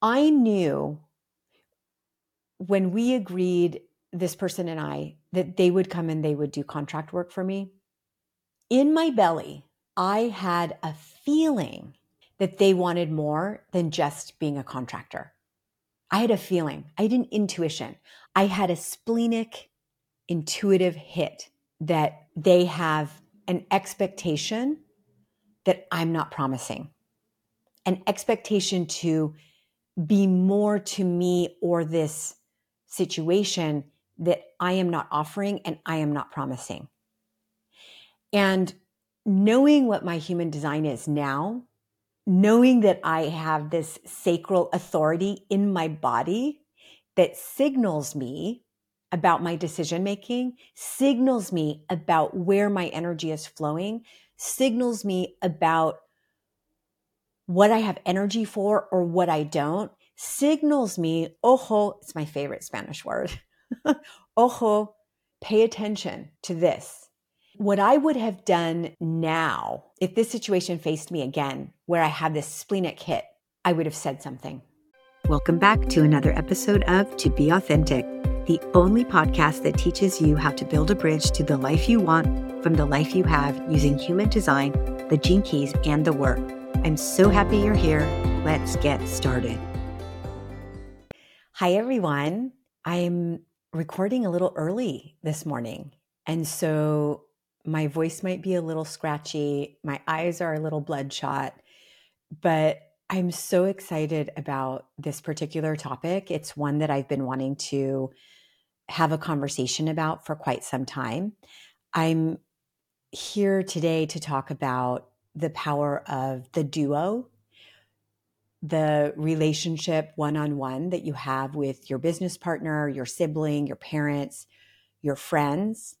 I knew when we agreed, this person and I, that they would come and they would do contract work for me. In my belly, I had a feeling that they wanted more than just being a contractor. I had a feeling, I had an intuition. I had a splenic, intuitive hit that they have an expectation that I'm not promising, an expectation to be more to me or this situation that I am not offering and I am not promising. And knowing what my human design is now, knowing that I have this sacral authority in my body that signals me about my decision making, signals me about where my energy is flowing, signals me about what I have energy for or what I don't, signals me, ojo, it's my favorite Spanish word. ojo, pay attention to this. What I would have done now, if this situation faced me again, where I had this splenic hit, I would have said something. Welcome back to another episode of To Be Authentic, the only podcast that teaches you how to build a bridge to the life you want from the life you have using human design, the gene keys, and the work. I'm so happy you're here. Let's get started. Hi, everyone. I'm recording a little early this morning. And so my voice might be a little scratchy. My eyes are a little bloodshot, but I'm so excited about this particular topic. It's one that I've been wanting to have a conversation about for quite some time. I'm here today to talk about the power of the duo the relationship one on one that you have with your business partner, your sibling, your parents, your friends.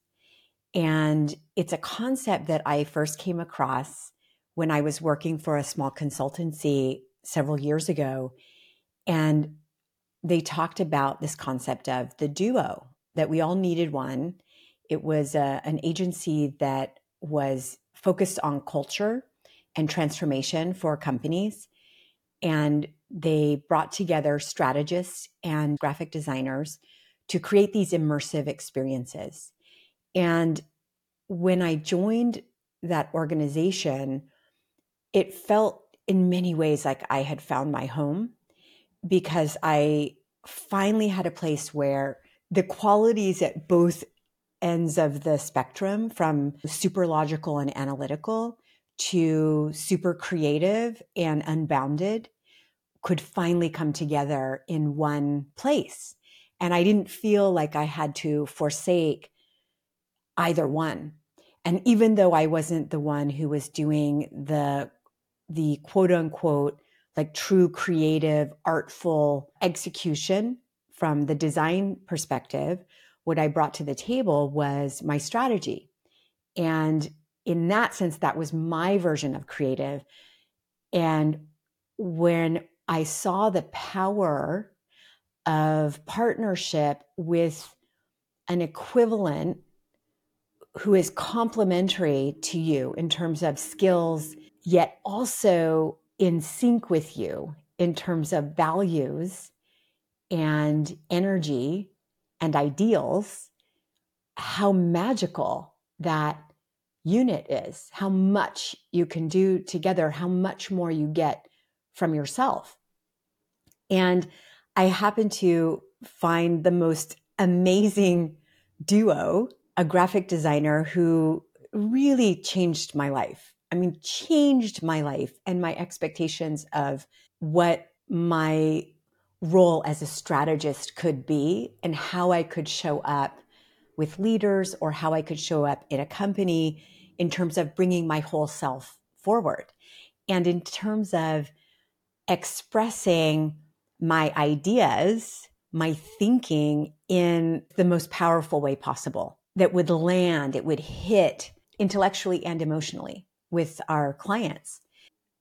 And it's a concept that I first came across when I was working for a small consultancy several years ago. And they talked about this concept of the duo, that we all needed one. It was a, uh, an agency that was focused on culture and transformation for companies and they brought together strategists and graphic designers to create these immersive experiences. And when I joined that organization, it felt in many ways like I had found my home because I finally had a place where the qualities at both ends of the spectrum, from super logical and analytical to super creative and unbounded could finally come together in one place. And I didn't feel like I had to forsake either one. And even though I wasn't the one who was doing the the quote unquote like true creative artful execution from the design perspective, what I brought to the table was my strategy. And in that sense, that was my version of creative. And when I saw the power of partnership with an equivalent who is complementary to you in terms of skills, yet also in sync with you in terms of values and energy and ideals, how magical that unit is, how much you can do together, how much more you get from yourself. And I happen to find the most amazing duo, a graphic designer who really changed my life. I mean, changed my life and my expectations of what my role as a strategist could be and how I could show up with leaders or how I could show up in a company in terms of bringing my whole self forward. And in terms of expressing my ideas, my thinking in the most powerful way possible that would land, it would hit intellectually and emotionally with our clients.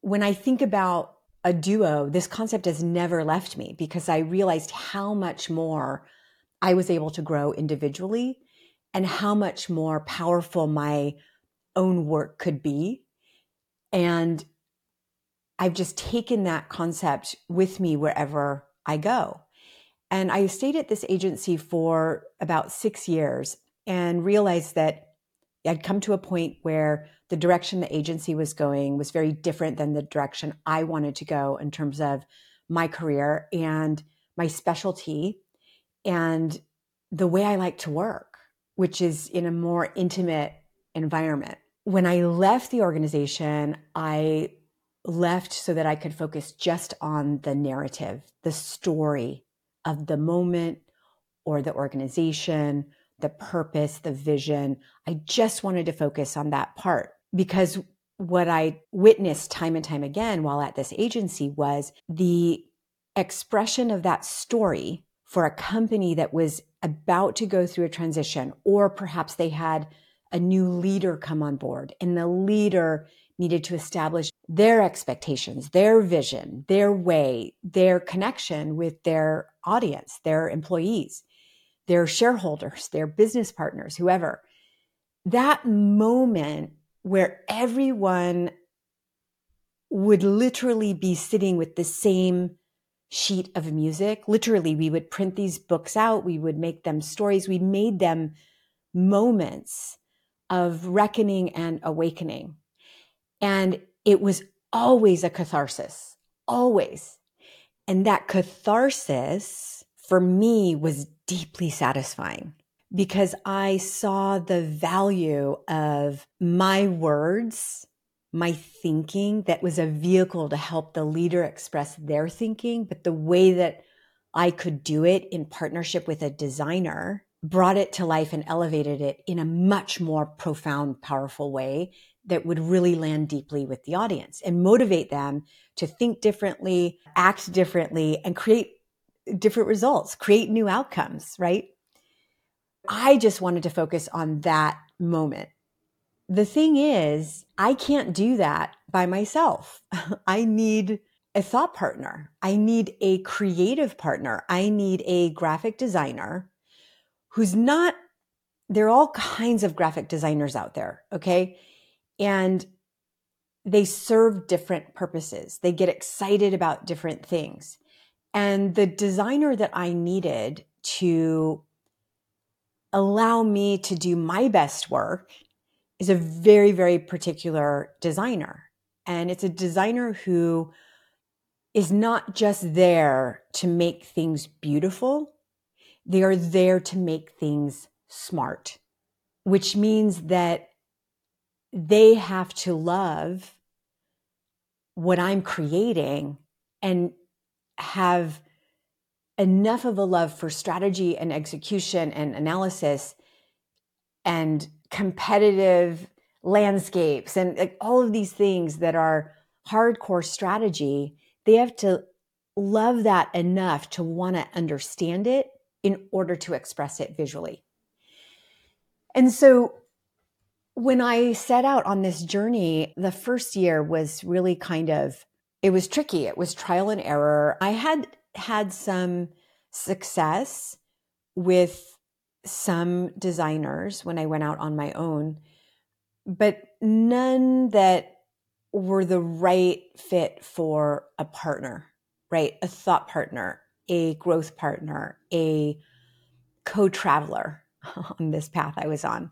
When I think about a duo, this concept has never left me because I realized how much more I was able to grow individually and how much more powerful my own work could be. And I've just taken that concept with me wherever I go. And I stayed at this agency for about six years and realized that I'd come to a point where the direction the agency was going was very different than the direction I wanted to go in terms of my career and my specialty and the way I like to work, which is in a more intimate environment. When I left the organization, I left so that I could focus just on the narrative, the story of the moment or the organization, the purpose, the vision. I just wanted to focus on that part because what I witnessed time and time again while at this agency was the expression of that story for a company that was about to go through a transition, or perhaps they had a new leader come on board and the leader needed to establish their expectations, their vision, their way, their connection with their audience, their employees, their shareholders, their business partners, whoever. That moment where everyone would literally be sitting with the same sheet of music. Literally, we would print these books out, we would make them stories, we made them moments of reckoning and awakening. And it was always a catharsis, always. And that catharsis for me was deeply satisfying because I saw the value of my words, my thinking that was a vehicle to help the leader express their thinking, but the way that I could do it in partnership with a designer brought it to life and elevated it in a much more profound, powerful way that would really land deeply with the audience and motivate them to think differently, act differently, and create different results, create new outcomes, right? I just wanted to focus on that moment. The thing is, I can't do that by myself. I need a thought partner. I need a creative partner. I need a graphic designer who's not, there are all kinds of graphic designers out there. Okay and they serve different purposes. They get excited about different things. And the designer that I needed to allow me to do my best work is a very, very particular designer. And it's a designer who is not just there to make things beautiful, they are there to make things smart, which means that they have to love what I'm creating and have enough of a love for strategy and execution and analysis and competitive landscapes and like all of these things that are hardcore strategy they have to love that enough to want to understand it in order to express it visually and so when I set out on this journey, the first year was really kind of, it was tricky. It was trial and error. I had had some success with some designers when I went out on my own, but none that were the right fit for a partner, right? A thought partner, a growth partner, a co traveler on this path I was on.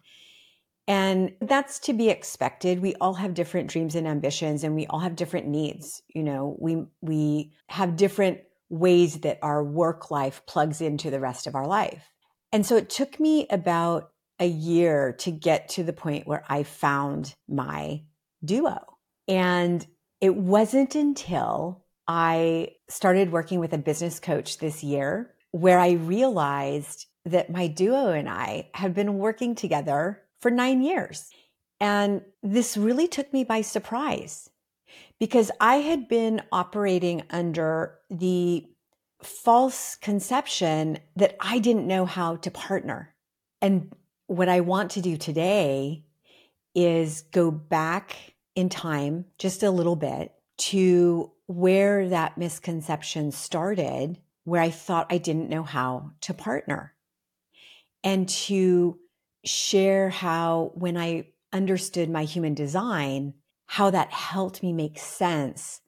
And that's to be expected. We all have different dreams and ambitions and we all have different needs. You know, we we have different ways that our work life plugs into the rest of our life. And so it took me about a year to get to the point where I found my duo. And it wasn't until I started working with a business coach this year where I realized that my duo and I have been working together for nine years. And this really took me by surprise because I had been operating under the false conception that I didn't know how to partner. And what I want to do today is go back in time just a little bit to where that misconception started, where I thought I didn't know how to partner, and to share how when I understood my human design, how that helped me make sense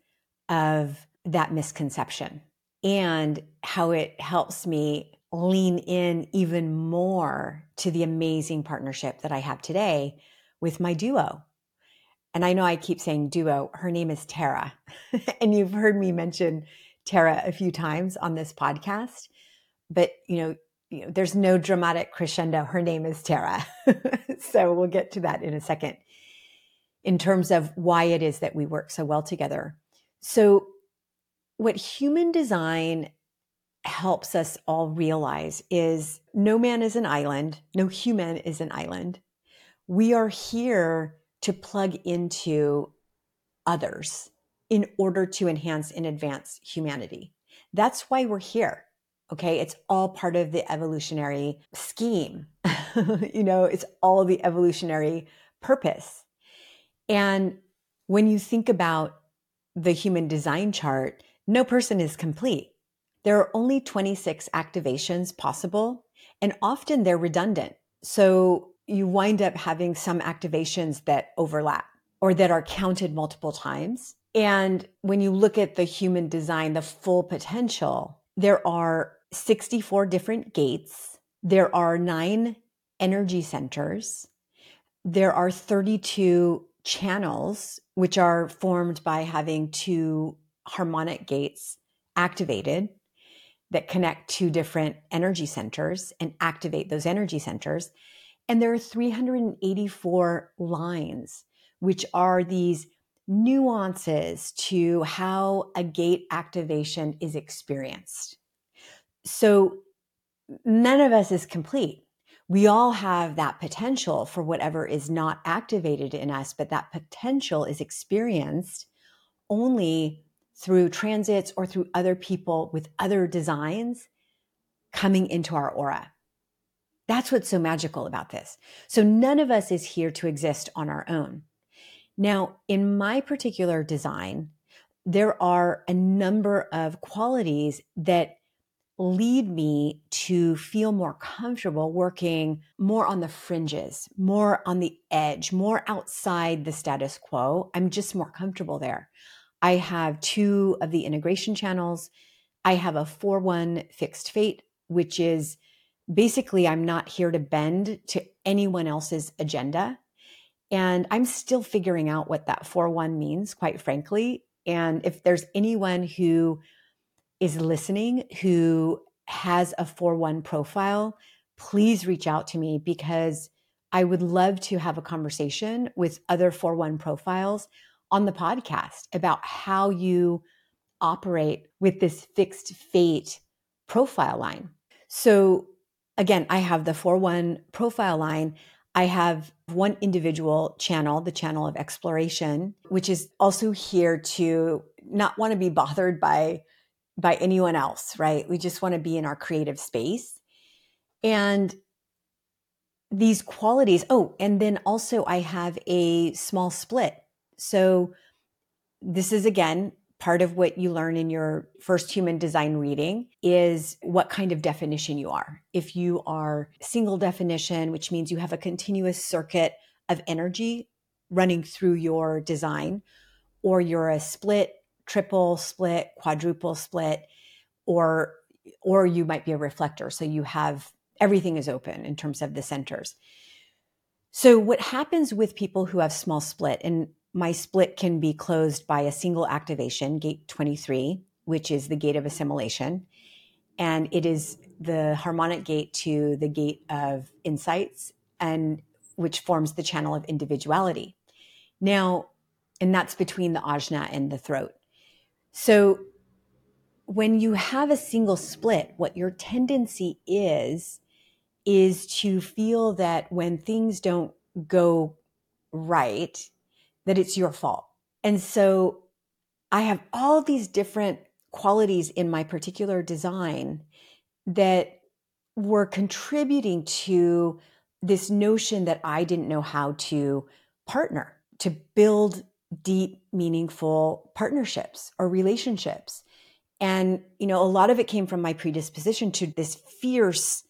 of that misconception and how it helps me lean in even more to the amazing partnership that I have today with my duo. And I know I keep saying duo, her name is Tara. and you've heard me mention Tara a few times on this podcast. But, you know, you know, there's no dramatic crescendo. Her name is Tara. so we'll get to that in a second in terms of why it is that we work so well together. So, what human design helps us all realize is no man is an island, no human is an island. We are here to plug into others in order to enhance and advance humanity. That's why we're here. Okay. It's all part of the evolutionary scheme. you know, it's all the evolutionary purpose. And when you think about the human design chart, no person is complete. There are only 26 activations possible, and often they're redundant. So you wind up having some activations that overlap or that are counted multiple times. And when you look at the human design, the full potential, there are 64 different gates. There are nine energy centers. There are 32 channels, which are formed by having two harmonic gates activated that connect two different energy centers and activate those energy centers. And there are 384 lines, which are these nuances to how a gate activation is experienced. So none of us is complete. We all have that potential for whatever is not activated in us, but that potential is experienced only through transits or through other people with other designs coming into our aura. That's what's so magical about this. So none of us is here to exist on our own. Now, in my particular design, there are a number of qualities that lead me to feel more comfortable working more on the fringes, more on the edge, more outside the status quo. I'm just more comfortable there. I have two of the integration channels. I have a 4 1 fixed fate, which is basically I'm not here to bend to anyone else's agenda. And I'm still figuring out what that 4 1 means, quite frankly. And if there's anyone who is listening who has a 4 1 profile, please reach out to me because I would love to have a conversation with other 4 1 profiles on the podcast about how you operate with this fixed fate profile line. So, again, I have the 4 1 profile line. I have one individual channel, the channel of exploration, which is also here to not want to be bothered by by anyone else, right? We just want to be in our creative space. And these qualities, oh, and then also I have a small split so, this is again part of what you learn in your first human design reading is what kind of definition you are. If you are single definition, which means you have a continuous circuit of energy running through your design, or you're a split, triple split, quadruple split, or or you might be a reflector. So you have everything is open in terms of the centers. So what happens with people who have small split, and my split can be closed by a single activation, gate 23, which is the gate of assimilation. And it is the harmonic gate to the gate of insights, and which forms the channel of individuality. Now, and that's between the ajna and the throat. So when you have a single split, what your tendency is, is to feel that when things don't go right, that it's your fault. And so I have all these different qualities in my particular design that were contributing to this notion that I didn't know how to partner, to build deep, meaningful partnerships or relationships. And, you know, a lot of it came from my predisposition to this fierce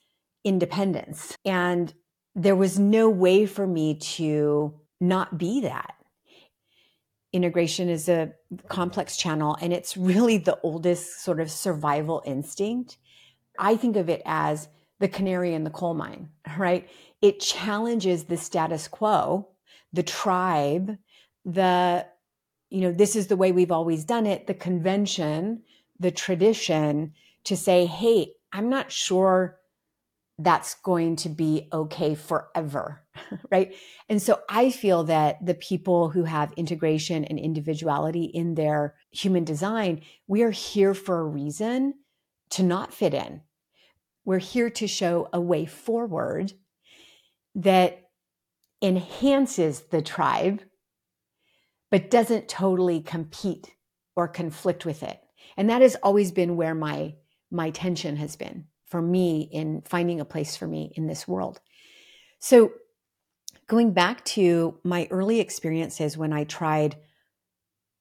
independence. And there was no way for me to not be that integration is a complex channel and it's really the oldest sort of survival instinct. I think of it as the canary in the coal mine, right? It challenges the status quo, the tribe, the, you know, this is the way we've always done it, the convention, the tradition to say, hey, I'm not sure that's going to be okay forever, right? And so I feel that the people who have integration and individuality in their human design, we are here for a reason to not fit in. We're here to show a way forward that enhances the tribe, but doesn't totally compete or conflict with it. And that has always been where my my tension has been for me in finding a place for me in this world. So, going back to my early experiences when I tried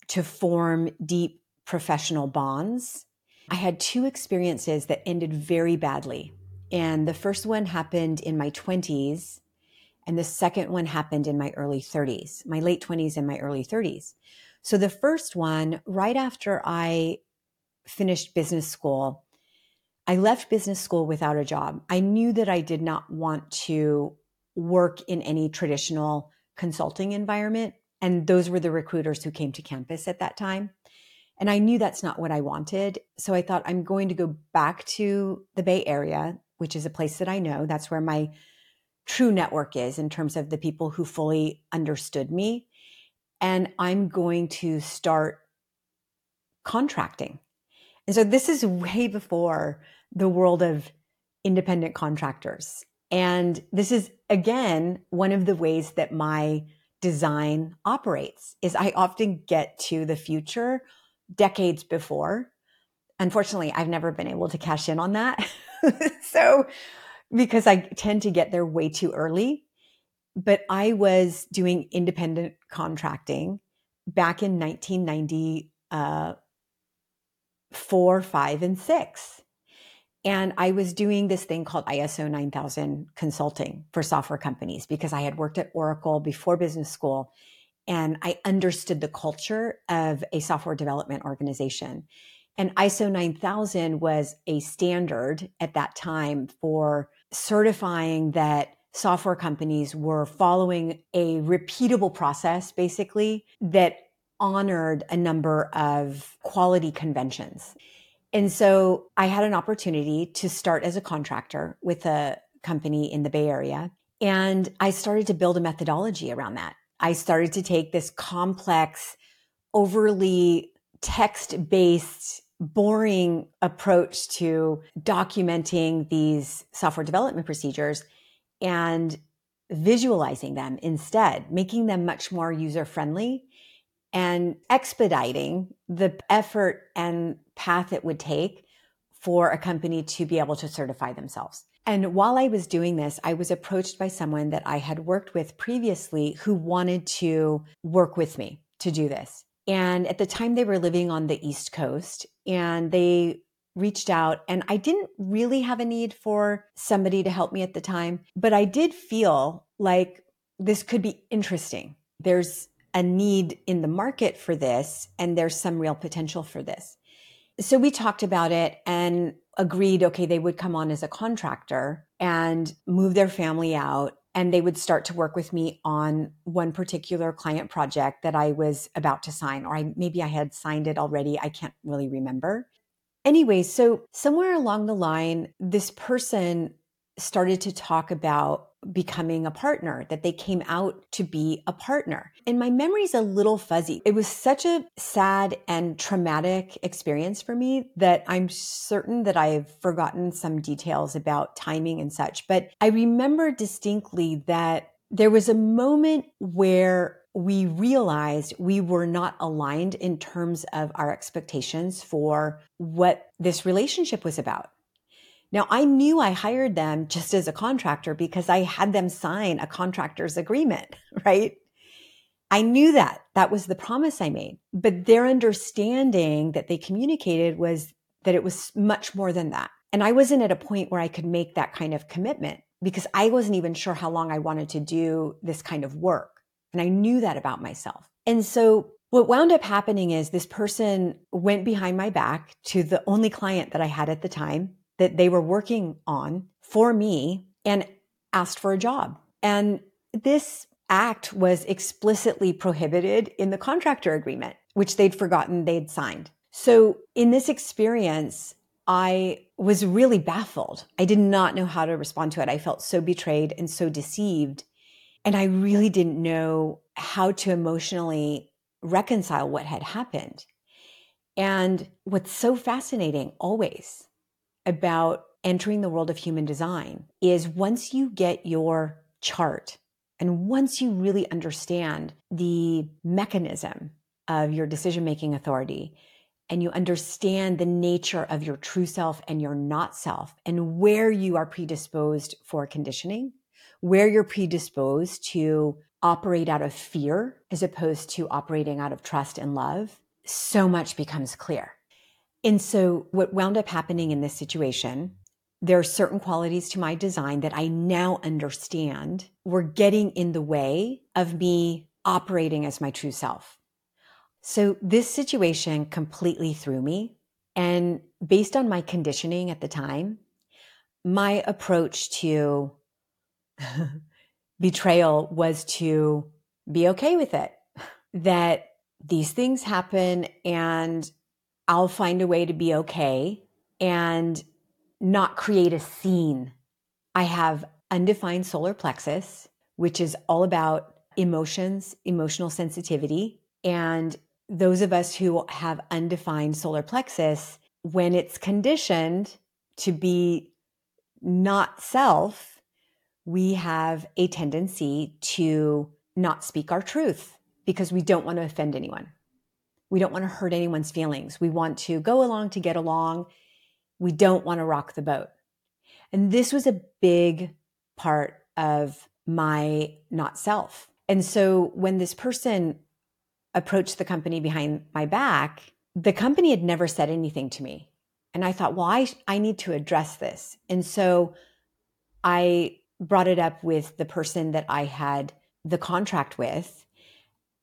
to form deep professional bonds, I had two experiences that ended very badly. And the first one happened in my 20s, and the second one happened in my early 30s, my late 20s and my early 30s. So, the first one, right after I finished business school, I left business school without a job. I knew that I did not want to work in any traditional consulting environment. And those were the recruiters who came to campus at that time. And I knew that's not what I wanted. So I thought I'm going to go back to the Bay Area, which is a place that I know. That's where my true network is in terms of the people who fully understood me. And I'm going to start contracting. And so this is way before the world of independent contractors. And this is again one of the ways that my design operates is I often get to the future decades before. Unfortunately, I've never been able to cash in on that. so because I tend to get there way too early. But I was doing independent contracting back in 1994, uh, five, and six. And I was doing this thing called ISO 9000 consulting for software companies because I had worked at Oracle before business school and I understood the culture of a software development organization. And ISO 9000 was a standard at that time for certifying that software companies were following a repeatable process, basically, that honored a number of quality conventions. And so I had an opportunity to start as a contractor with a company in the Bay Area. And I started to build a methodology around that. I started to take this complex, overly text based, boring approach to documenting these software development procedures and visualizing them instead, making them much more user friendly and expediting the effort and path it would take for a company to be able to certify themselves. And while I was doing this, I was approached by someone that I had worked with previously who wanted to work with me to do this. And at the time, they were living on the East Coast and they reached out. And I didn't really have a need for somebody to help me at the time, but I did feel like this could be interesting. There's a need in the market for this and there's some real potential for this. So we talked about it and agreed okay they would come on as a contractor and move their family out and they would start to work with me on one particular client project that I was about to sign or I maybe I had signed it already I can't really remember. Anyway, so somewhere along the line this person started to talk about becoming a partner, that they came out to be a partner. And my memory's a little fuzzy. It was such a sad and traumatic experience for me that I'm certain that I've forgotten some details about timing and such. But I remember distinctly that there was a moment where we realized we were not aligned in terms of our expectations for what this relationship was about. Now, I knew I hired them just as a contractor because I had them sign a contractor's agreement, right? I knew that. That was the promise I made. But their understanding that they communicated was that it was much more than that. And I wasn't at a point where I could make that kind of commitment because I wasn't even sure how long I wanted to do this kind of work. And I knew that about myself. And so what wound up happening is this person went behind my back to the only client that I had at the time that they were working on for me and asked for a job. And this act was explicitly prohibited in the contractor agreement, which they'd forgotten they'd signed. So in this experience, I was really baffled. I did not know how to respond to it. I felt so betrayed and so deceived. And I really didn't know how to emotionally reconcile what had happened. And what's so fascinating always about entering the world of human design is once you get your chart and once you really understand the mechanism of your decision making authority, and you understand the nature of your true self and your not self, and where you are predisposed for conditioning, where you're predisposed to operate out of fear as opposed to operating out of trust and love, so much becomes clear. And so, what wound up happening in this situation there are certain qualities to my design that I now understand were getting in the way of me operating as my true self. So this situation completely threw me. And based on my conditioning at the time, my approach to betrayal was to be okay with it, that these things happen and I'll find a way to be okay. And not create a scene. I have undefined solar plexus, which is all about emotions, emotional sensitivity. And those of us who have undefined solar plexus, when it's conditioned to be not self, we have a tendency to not speak our truth because we don't want to offend anyone. We don't want to hurt anyone's feelings. We want to go along to get along we don't want to rock the boat. And this was a big part of my not self. And so when this person approached the company behind my back, the company had never said anything to me. And I thought, well, I, I need to address this. And so I brought it up with the person that I had the contract with.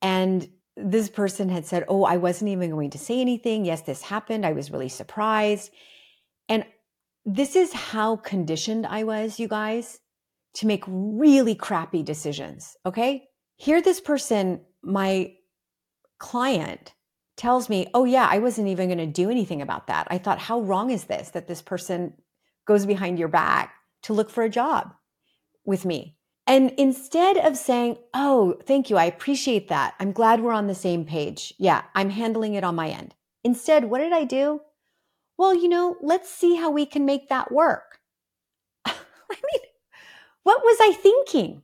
And this person had said, Oh, I wasn't even going to say anything. Yes, this happened. I was really surprised. And this is how conditioned I was, you guys, to make really crappy decisions. Okay. Here, this person, my client, tells me, Oh, yeah, I wasn't even going to do anything about that. I thought, How wrong is this that this person goes behind your back to look for a job with me? And instead of saying, Oh, thank you, I appreciate that. I'm glad we're on the same page. Yeah, I'm handling it on my end. Instead, what did I do? well, you know, let's see how we can make that work. I mean, what was I thinking?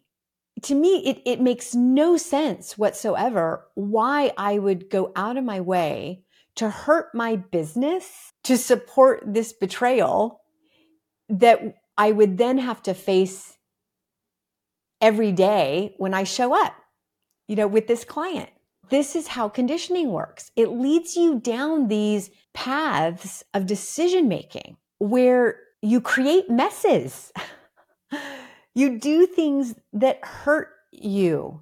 To me, it, it makes no sense whatsoever why I would go out of my way to hurt my business to support this betrayal that I would then have to face every day when I show up, you know, with this client. This is how conditioning works. It leads you down these paths of decision making where you create messes. you do things that hurt you.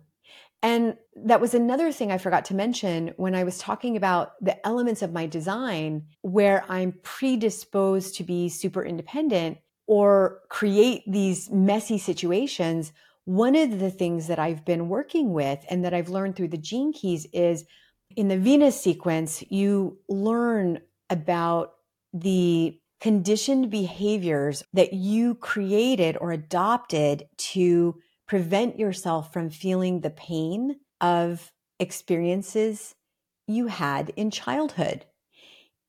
And that was another thing I forgot to mention when I was talking about the elements of my design where I'm predisposed to be super independent or create these messy situations. One of the things that I've been working with and that I've learned through the gene keys is in the Venus sequence, you learn about the conditioned behaviors that you created or adopted to prevent yourself from feeling the pain of experiences you had in childhood.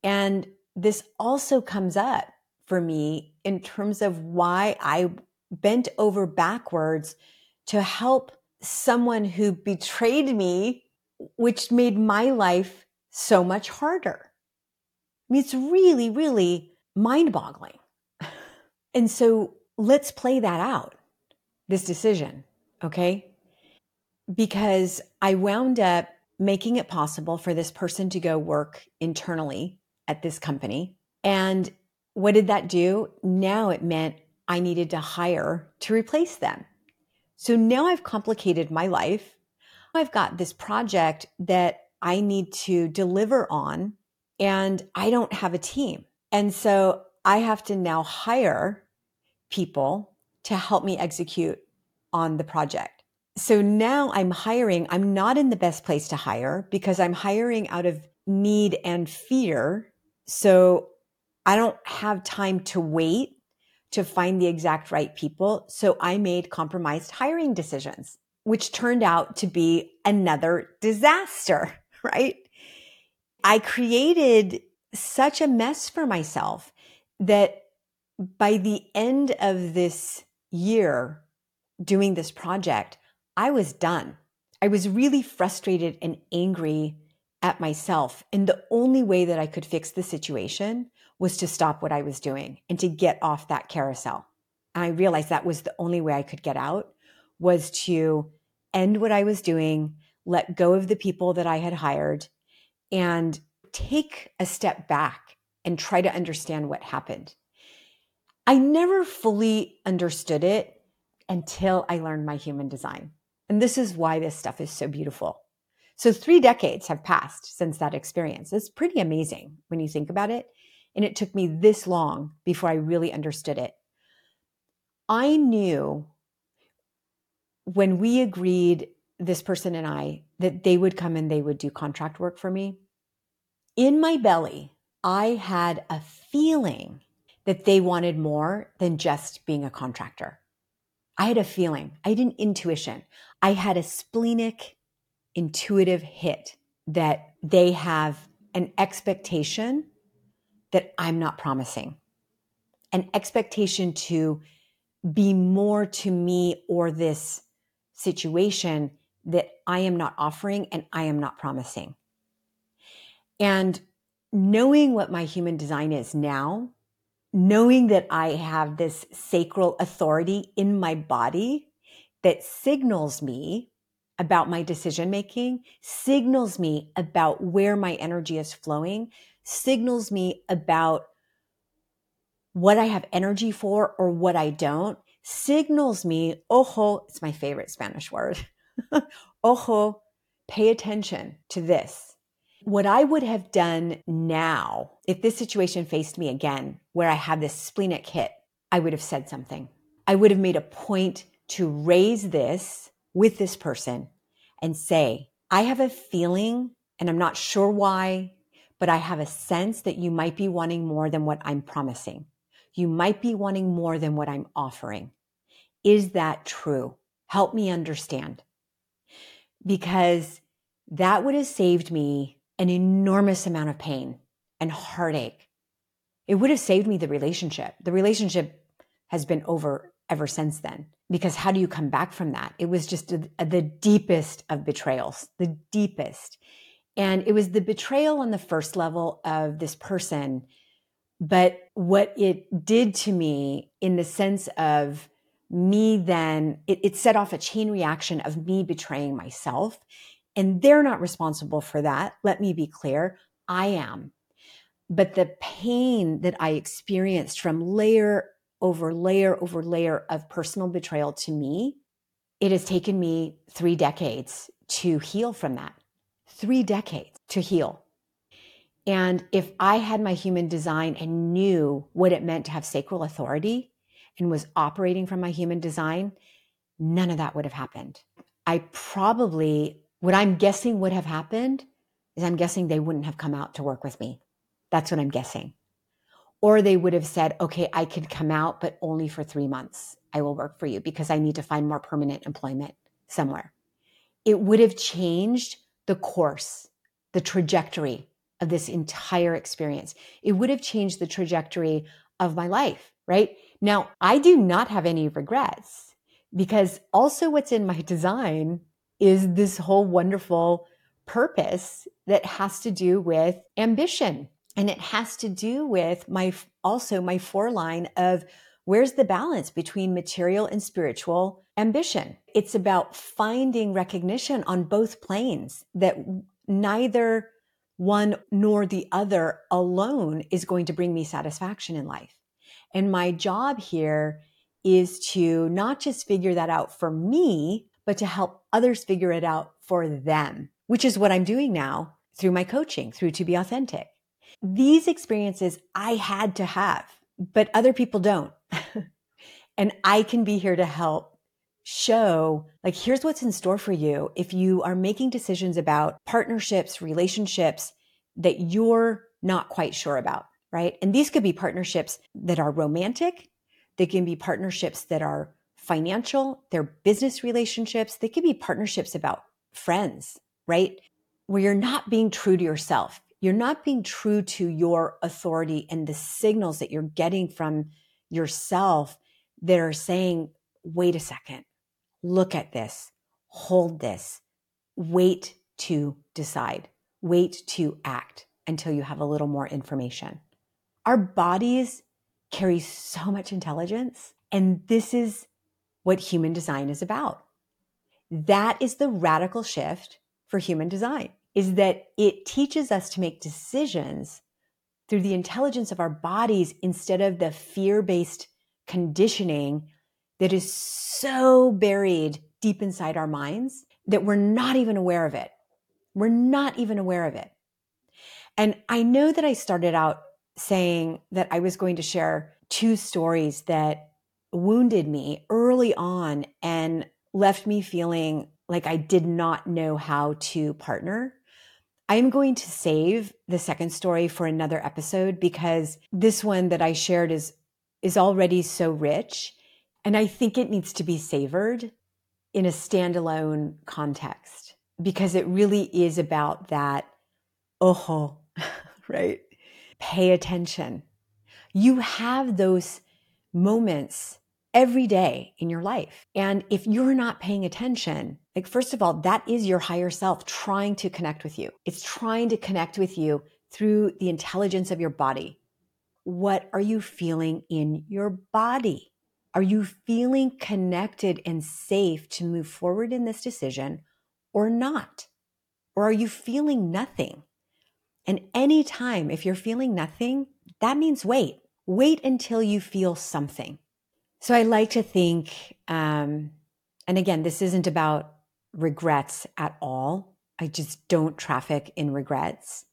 And this also comes up for me in terms of why I bent over backwards to help someone who betrayed me, which made my life so much harder. I mean, it's really, really mind boggling. And so let's play that out, this decision, okay? Because I wound up making it possible for this person to go work internally at this company. And what did that do? Now it meant I needed to hire to replace them. So now I've complicated my life. I've got this project that I need to deliver on, and I don't have a team. And so I have to now hire people to help me execute on the project. So now I'm hiring, I'm not in the best place to hire because I'm hiring out of need and fear. So I don't have time to wait to find the exact right people. So I made compromised hiring decisions, which turned out to be another disaster, right? I created such a mess for myself that by the end of this year doing this project, I was done. I was really frustrated and angry at myself. And the only way that I could fix the situation was to stop what I was doing and to get off that carousel. And I realized that was the only way I could get out was to end what I was doing, let go of the people that I had hired, and take a step back and try to understand what happened. I never fully understood it until I learned my human design. And this is why this stuff is so beautiful. So, three decades have passed since that experience. It's pretty amazing when you think about it. And it took me this long before I really understood it. I knew when we agreed, this person and I, that they would come and they would do contract work for me. In my belly, I had a feeling that they wanted more than just being a contractor. I had a feeling, I had an intuition. I had a splenic, intuitive hit that they have an expectation that I'm not promising, an expectation to be more to me or this situation that I am not offering and I am not promising. And knowing what my human design is now, knowing that I have this sacral authority in my body that signals me about my decision making, signals me about where my energy is flowing, signals me about what I have energy for or what I don't, signals me, ojo, it's my favorite Spanish word. ojo, pay attention to this. What I would have done now, if this situation faced me again, where I had this splenic hit, I would have said something. I would have made a point to raise this with this person and say, I have a feeling, and I'm not sure why, but I have a sense that you might be wanting more than what I'm promising. You might be wanting more than what I'm offering. Is that true? Help me understand. Because that would have saved me an enormous amount of pain and heartache. It would have saved me the relationship. The relationship has been over ever since then. Because how do you come back from that? It was just a, a, the deepest of betrayals, the deepest. And it was the betrayal on the first level of this person. But what it did to me in the sense of me then, it, it set off a chain reaction of me betraying myself. And they're not responsible for that. Let me be clear. I am. But the pain that I experienced from layer over layer over layer of personal betrayal to me, it has taken me three decades to heal from that. Three decades to heal. And if I had my human design and knew what it meant to have sacral authority and was operating from my human design, none of that would have happened. I probably, what I'm guessing would have happened is I'm guessing they wouldn't have come out to work with me. That's what I'm guessing. Or they would have said, okay, I could come out, but only for three months. I will work for you because I need to find more permanent employment somewhere. It would have changed the course, the trajectory of this entire experience. It would have changed the trajectory of my life, right? Now, I do not have any regrets because also what's in my design is this whole wonderful purpose that has to do with ambition and it has to do with my also my four line of where's the balance between material and spiritual ambition. It's about finding recognition on both planes that neither one nor the other alone is going to bring me satisfaction in life. And my job here is to not just figure that out for me, but to help others figure it out for them. which is what I'm doing now through my coaching, through To Be Authentic. These experiences I had to have, but other people don't. And I can be here to help show like here's what's in store for you if you are making decisions about partnerships, relationships that you're not quite sure about, right? And these could be partnerships that are romantic, they can be partnerships that are financial, they're business relationships, they could be partnerships about friends, right? Where you're not being true to yourself. You're not being true to your authority and the signals that you're getting from yourself that are saying, wait a second, look at this, hold this, wait to decide, wait to act until you have a little more information. Our bodies carry so much intelligence, and this is what human design is about. That is the radical shift for human design is that it teaches us to make decisions through the intelligence of our bodies instead of the fear-based conditioning that is so buried deep inside our minds that we're not even aware of it. We're not even aware of it. And I know that I started out saying that I was going to share two stories that wounded me early on and left me feeling like I did not know how to partner. I am going to save the second story for another episode because this one that I shared is is already so rich and I think it needs to be savored in a standalone context because it really is about that, oh, right? Pay attention. You have those moments every day in your life. And if you're not paying attention, like, first of all, that is your higher self trying to connect with you. It's trying to connect with you through the intelligence of your body. What are you feeling in your body? Are you feeling connected and safe to move forward in this decision or not? Or are you feeling nothing? And anytime, if you're feeling nothing, that means wait. Wait until you feel something. So I like to think, um, and again, this isn't about regrets at all. I just don't traffic in regrets.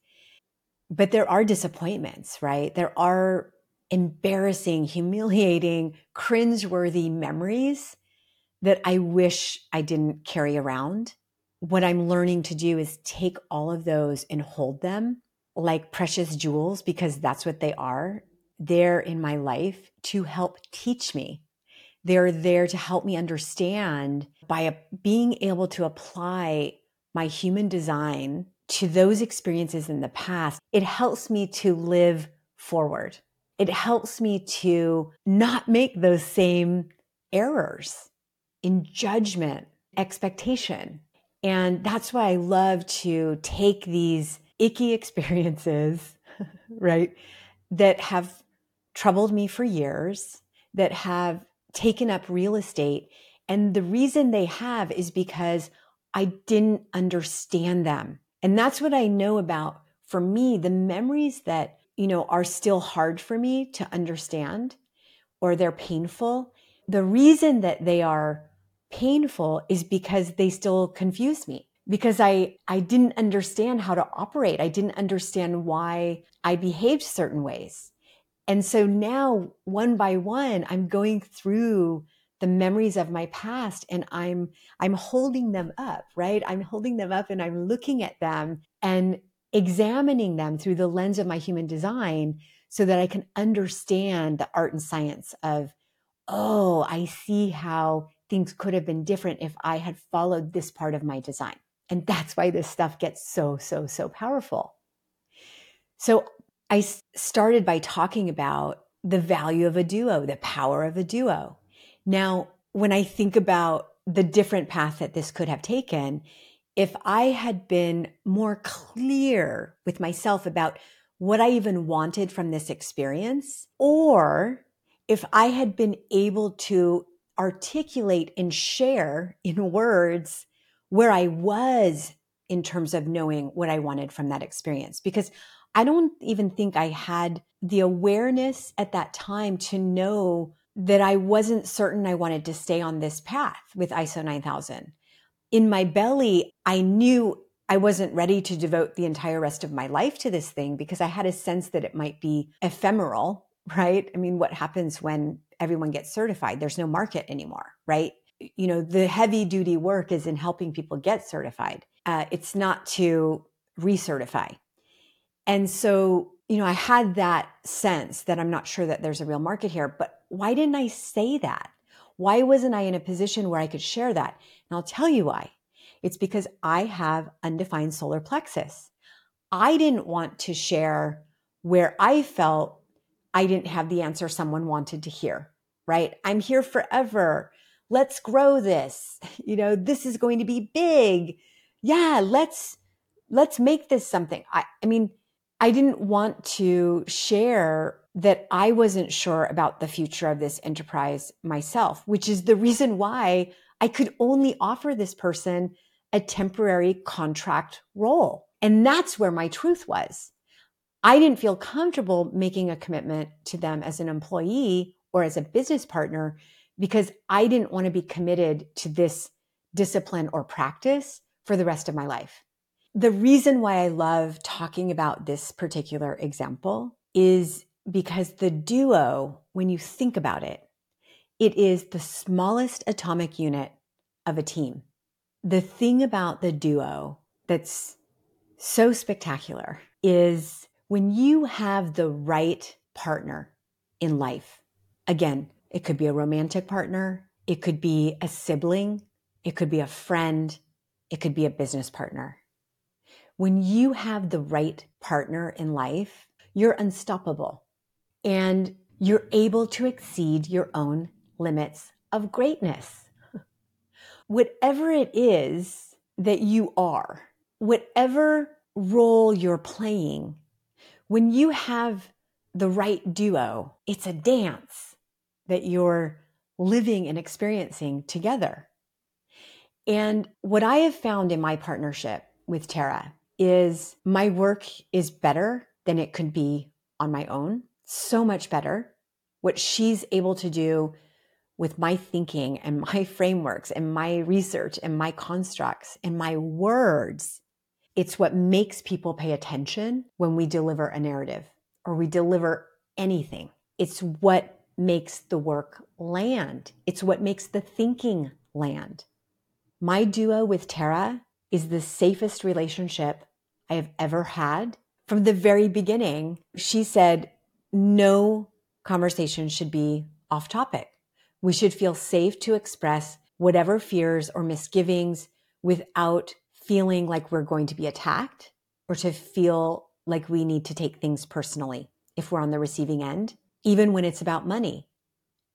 But there are disappointments, right? There are embarrassing, humiliating, cringeworthy memories that I wish I didn't carry around. What I'm learning to do is take all of those and hold them like precious jewels because that's what they are. They're in my life to help teach me. They're there to help me understand by being able to apply my human design to those experiences in the past. It helps me to live forward it helps me to not make those same errors in judgment, expectation. And that's why I love to take these icky experiences, right, that have troubled me for years, that have taken up real estate. And the reason they have is because I didn't understand them. And that's what I know about for me, the memories that you know, are still hard for me to understand or they're painful. The reason that they are painful is because they still confuse me because I, I didn't understand how to operate. I didn't understand why I behaved certain ways. And so now one by one, I'm going through the memories of my past and I'm, I'm holding them up, right? I'm holding them up and I'm looking at them and examining them through the lens of my human design so that I can understand the art and science of, oh, I see how things could have been different if I had followed this part of my design. And that's why this stuff gets so, so, so powerful. So I started by talking about the value of a duo, the power of a duo. Now, when I think about the different path that this could have taken, if I had been more clear with myself about what I even wanted from this experience, or if I had been able to articulate and share in words where I was in terms of knowing what I wanted from that experience. Because I don't even think I had the awareness at that time to know that I wasn't certain I wanted to stay on this path with ISO 9000 in my belly, I knew I wasn't ready to devote the entire rest of my life to this thing because I had a sense that it might be ephemeral, right? I mean, what happens when everyone gets certified? There's no market anymore, right? You know, the heavy duty work is in helping people get certified. Uh, it's not to recertify. And so, you know, I had that sense that I'm not sure that there's a real market here, but why didn't I say that? Why wasn't I in a position where I could share that? And I'll tell you why. It's because I have undefined solar plexus. I didn't want to share where I felt I didn't have the answer someone wanted to hear, right? I'm here forever. Let's grow this. You know, this is going to be big. Yeah, let's let's make this something. I I mean, I didn't want to share that I wasn't sure about the future of this enterprise myself, which is the reason why I could only offer this person a temporary contract role. And that's where my truth was. I didn't feel comfortable making a commitment to them as an employee or as a business partner because I didn't want to be committed to this discipline or practice for the rest of my life. The reason why I love talking about this particular example is because the duo, when you think about it, it is the smallest atomic unit of a team. The thing about the duo that's so spectacular is when you have the right partner in life. Again, it could be a romantic partner, it could be a sibling, it could be a friend, it could be a business partner. When you have the right partner in life, you're unstoppable and you're able to exceed your own limits of greatness. Whatever it is that you are, whatever role you're playing, when you have the right duo, it's a dance that you're living and experiencing together. And what I have found in my partnership with Tara is my work is better than it could be on my own so much better. What she's able to do with my thinking and my frameworks and my research and my constructs and my words, it's what makes people pay attention when we deliver a narrative or we deliver anything. It's what makes the work land. It's what makes the thinking land. My duo with Tara is the safest relationship I have ever had. From the very beginning, she said, no conversation should be off topic. We should feel safe to express whatever fears or misgivings without feeling like we're going to be attacked or to feel like we need to take things personally if we're on the receiving end, even when it's about money.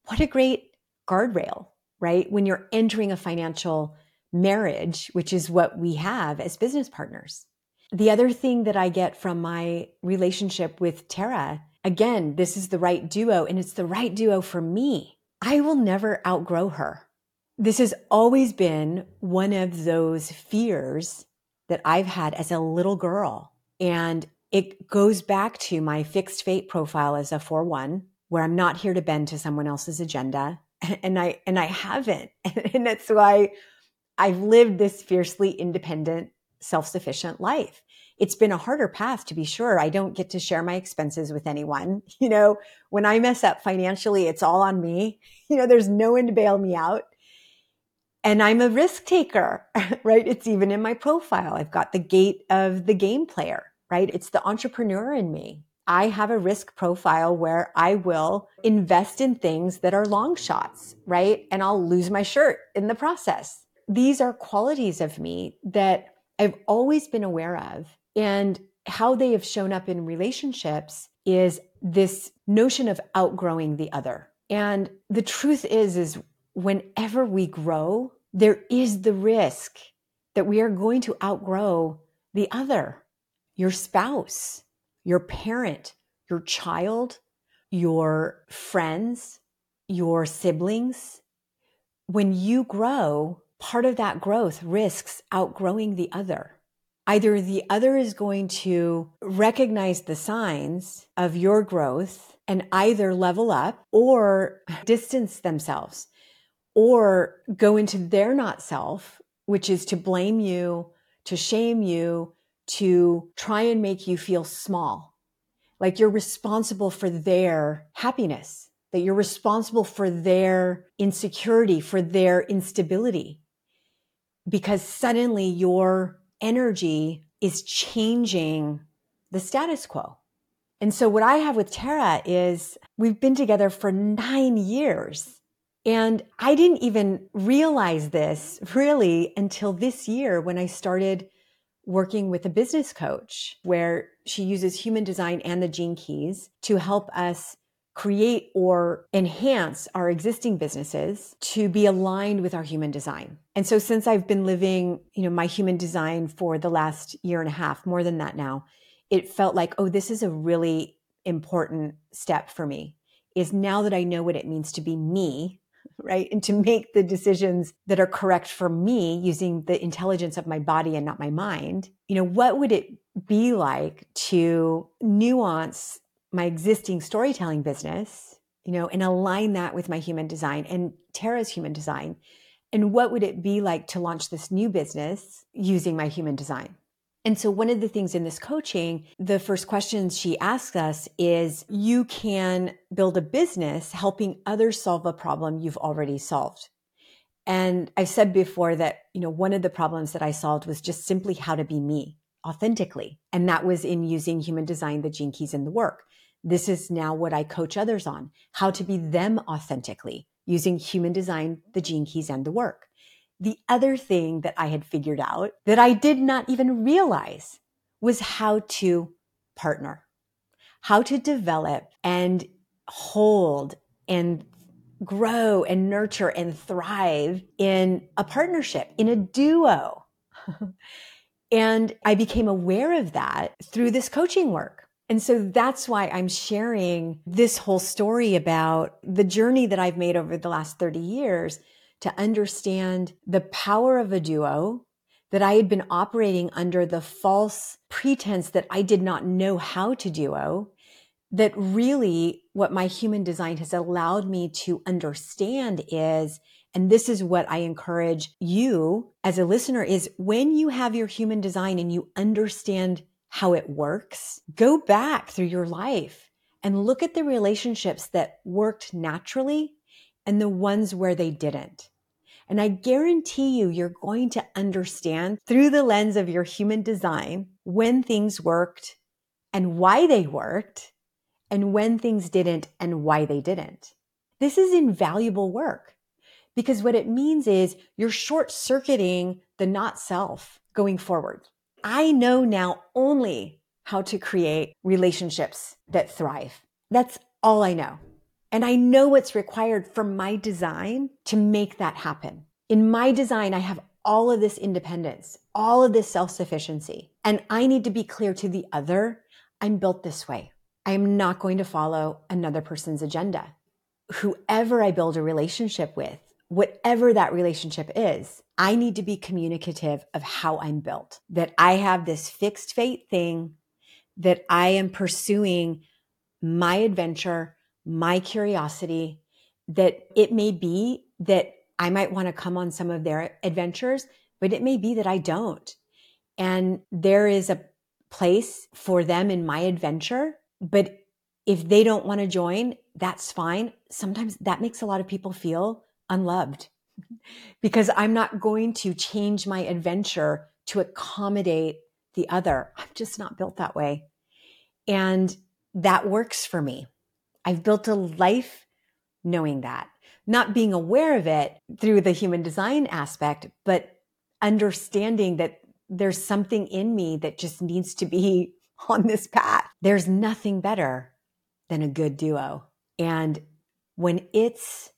What a great guardrail, right? When you're entering a financial marriage, which is what we have as business partners. The other thing that I get from my relationship with Tara Again, this is the right duo and it's the right duo for me. I will never outgrow her. This has always been one of those fears that I've had as a little girl. And it goes back to my fixed fate profile as a 4 1, where I'm not here to bend to someone else's agenda. And I, and I haven't. And that's why I've lived this fiercely independent, self sufficient life it's been a harder path to be sure. I don't get to share my expenses with anyone. You know, when I mess up financially, it's all on me. You know, there's no one to bail me out. And I'm a risk taker, right? It's even in my profile. I've got the gate of the game player, right? It's the entrepreneur in me. I have a risk profile where I will invest in things that are long shots, right? And I'll lose my shirt in the process. These are qualities of me that I've always been aware of and how they have shown up in relationships is this notion of outgrowing the other. And the truth is is whenever we grow, there is the risk that we are going to outgrow the other, your spouse, your parent, your child, your friends, your siblings. When you grow, part of that growth risks outgrowing the other either the other is going to recognize the signs of your growth and either level up or distance themselves or go into their not self, which is to blame you, to shame you, to try and make you feel small. Like you're responsible for their happiness, that you're responsible for their insecurity, for their instability. Because suddenly your energy is changing the status quo. And so what I have with Tara is we've been together for nine years. And I didn't even realize this really until this year when I started working with a business coach where she uses human design and the gene keys to help us create or enhance our existing businesses to be aligned with our human design. And so since I've been living, you know, my human design for the last year and a half, more than that now, it felt like, oh, this is a really important step for me. Is now that I know what it means to be me, right? And to make the decisions that are correct for me using the intelligence of my body and not my mind, you know, what would it be like to nuance my existing storytelling business, you know, and align that with my human design and Tara's human design? And what would it be like to launch this new business using my human design? And so, one of the things in this coaching, the first questions she asks us is you can build a business helping others solve a problem you've already solved. And I've said before that, you know, one of the problems that I solved was just simply how to be me authentically. And that was in using human design, the gene keys in the work. This is now what I coach others on how to be them authentically using human design, the gene keys and the work the other thing that I had figured out that I did not even realize was how to partner, how to develop and hold and grow and nurture and thrive in a partnership, in a duo. and I became aware of that through this coaching work. And so that's why I'm sharing this whole story about the journey that I've made over the last 30 years to understand the power of a duo, that I had been operating under the false pretense that I did not know how to duo, that really what my human design has allowed me to understand is and this is what I encourage you as a listener is when you have your human design and you understand how it works, go back through your life and look at the relationships that worked naturally and the ones where they didn't. And I guarantee you, you're going to understand through the lens of your human design when things worked and why they worked, and when things didn't and why they didn't. This is invaluable work because what it means is you're short circuiting the not self going forward. I know now only how to create relationships that thrive. That's all I know. And I know what's required from my design to make that happen. In my design, I have all of this independence, all of this self sufficiency. And I need to be clear to the other I'm built this way. I am not going to follow another person's agenda. Whoever I build a relationship with, whatever that relationship is, I need to be communicative of how I'm built, that I have this fixed fate thing, that I am pursuing my adventure my curiosity that it may be that I might want to come on some of their adventures, but it may be that I don't. And there is a place for them in my adventure. But if they don't want to join, that's fine. Sometimes that makes a lot of people feel unloved because I'm not going to change my adventure to accommodate the other. I'm just not built that way. And that works for me. I've built a life knowing that, not being aware of it through the human design aspect, but understanding that there's something in me that just needs to be on this path. There's nothing better than a good duo. And when it's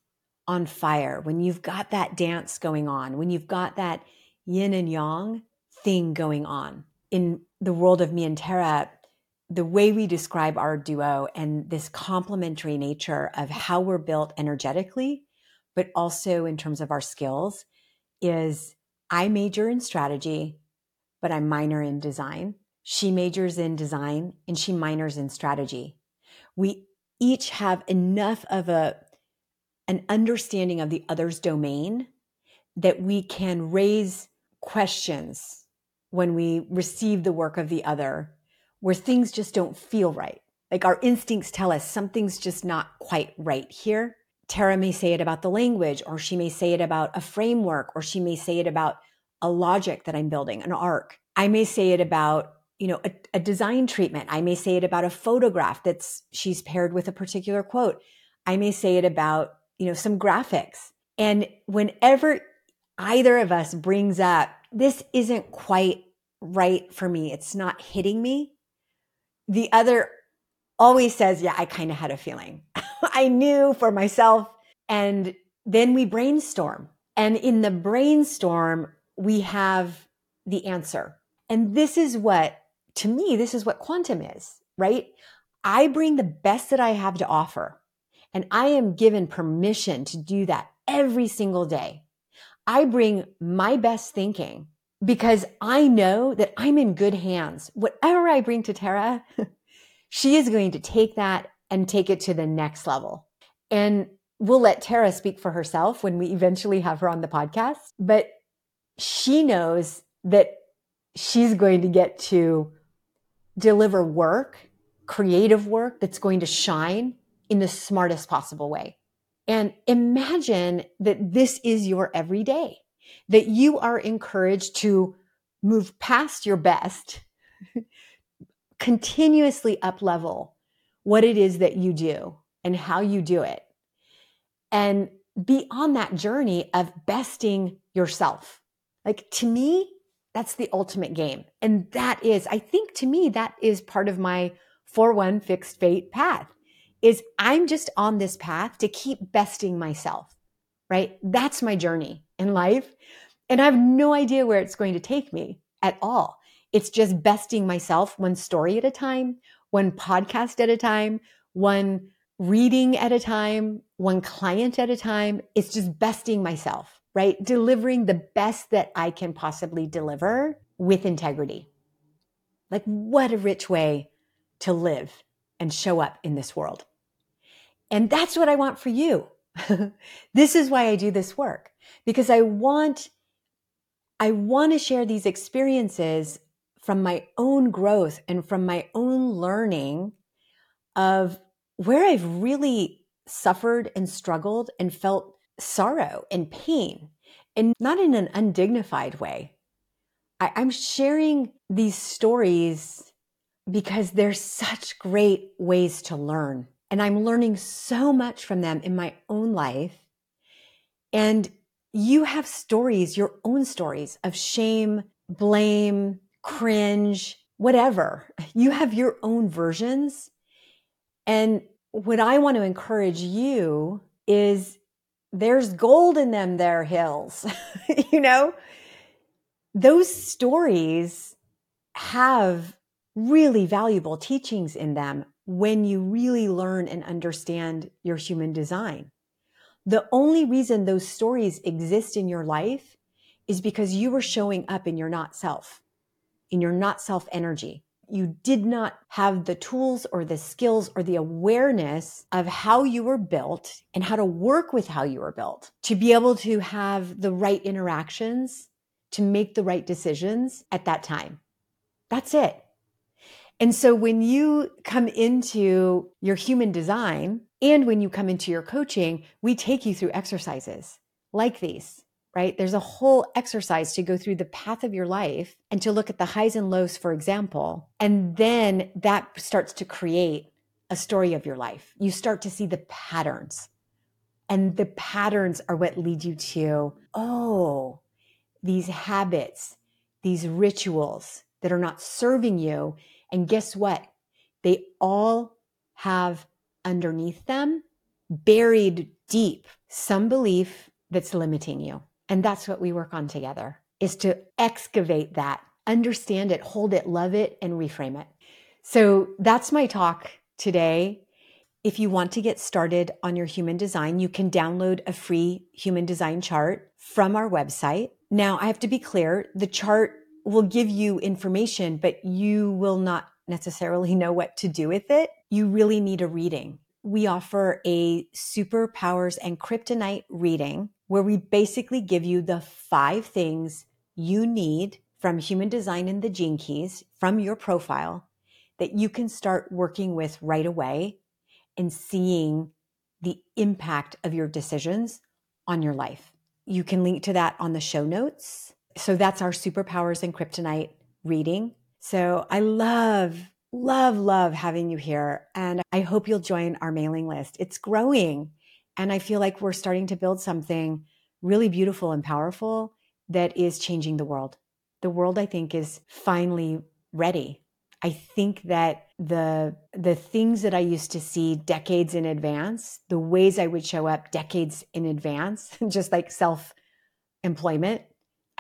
on fire, when you've got that dance going on, when you've got that yin and yang thing going on in the world of me and Tara, the way we describe our duo and this complementary nature of how we're built energetically, but also in terms of our skills, is I major in strategy, but I minor in design. She majors in design and she minors in strategy. We each have enough of a an understanding of the other's domain that we can raise questions when we receive the work of the other where things just don't feel right. Like our instincts tell us something's just not quite right here. Tara may say it about the language, or she may say it about a framework, or she may say it about a logic that I'm building, an arc. I may say it about, you know, a, a design treatment. I may say it about a photograph that's she's paired with a particular quote. I may say it about, you know, some graphics. And whenever either of us brings up, this isn't quite right for me, it's not hitting me, the other always says, Yeah, I kind of had a feeling. I knew for myself. And then we brainstorm. And in the brainstorm, we have the answer. And this is what, to me, this is what quantum is, right? I bring the best that I have to offer. And I am given permission to do that every single day. I bring my best thinking because I know that I'm in good hands. Whatever I bring to Tara, she is going to take that and take it to the next level. And we'll let Tara speak for herself when we eventually have her on the podcast. But she knows that she's going to get to deliver work, creative work that's going to shine in the smartest possible way. And imagine that this is your everyday, that you are encouraged to move past your best, continuously up level what it is that you do and how you do it, and be on that journey of besting yourself. Like to me, that's the ultimate game. And that is, I think to me, that is part of my 4 1 fixed fate path is I'm just on this path to keep besting myself, right? That's my journey in life. And I have no idea where it's going to take me at all. It's just besting myself one story at a time, one podcast at a time, one reading at a time, one client at a time. It's just besting myself, right? Delivering the best that I can possibly deliver with integrity. Like, what a rich way to live and show up in this world. And that's what I want for you. this is why I do this work because I want I want to share these experiences from my own growth and from my own learning of where I've really suffered and struggled and felt sorrow and pain and not in an undignified way. I, am sharing these stories because they're such great ways to learn. And I'm learning so much from them in my own life. And you have stories, your own stories of shame, blame, cringe, whatever. You have your own versions. And what I want to encourage you is there's gold in them there hills. you know, those stories have really valuable teachings in them when you really learn and understand your human design. The only reason those stories exist in your life is because you were showing up in your not self, in your not self energy. You did not have the tools or the skills or the awareness of how you were built and how to work with how you were built to be able to have the right interactions, to make the right decisions at that time. That's it. And so when you come into your human design and when you come into your coaching, we take you through exercises like these, right? There's a whole exercise to go through the path of your life and to look at the highs and lows, for example. And then that starts to create a story of your life. You start to see the patterns. And the patterns are what lead you to, oh, these habits, these rituals that are not serving you and guess what? They all have underneath them, buried deep, some belief that's limiting you. And that's what we work on together is to excavate that, understand it, hold it, love it, and reframe it. So that's my talk today. If you want to get started on your human design, you can download a free human design chart from our website. Now, I have to be clear the chart will give you information, but you will not necessarily know what to do with it. You really need a reading. We offer a superpowers and kryptonite reading where we basically give you the five things you need from human design and the gene keys from your profile that you can start working with right away and seeing the impact of your decisions on your life. You can link to that on the show notes. So that's our superpowers and kryptonite reading. So I love, love, love having you here. And I hope you'll join our mailing list. It's growing. And I feel like we're starting to build something really beautiful and powerful that is changing the world. The world, I think, is finally ready. I think that the the things that I used to see decades in advance, the ways I would show up decades in advance, just like self employment,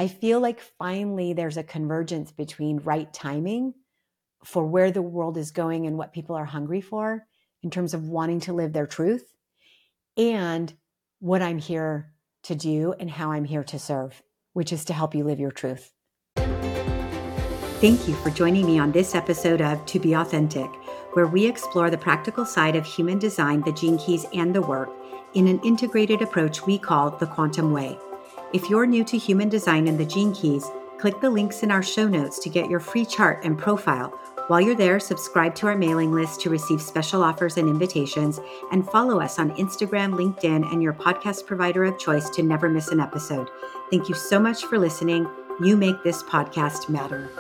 I feel like finally there's a convergence between right timing for where the world is going and what people are hungry for in terms of wanting to live their truth and what I'm here to do and how I'm here to serve, which is to help you live your truth. Thank you for joining me on this episode of To Be Authentic, where we explore the practical side of human design, the gene keys, and the work in an integrated approach we call the Quantum Way. If you're new to human design and the gene keys, click the links in our show notes to get your free chart and profile while you're there, subscribe to our mailing list to receive special offers and invitations, and follow us on Instagram, LinkedIn, and your podcast provider of choice to never miss an episode. Thank you so much for listening. You make this podcast matter.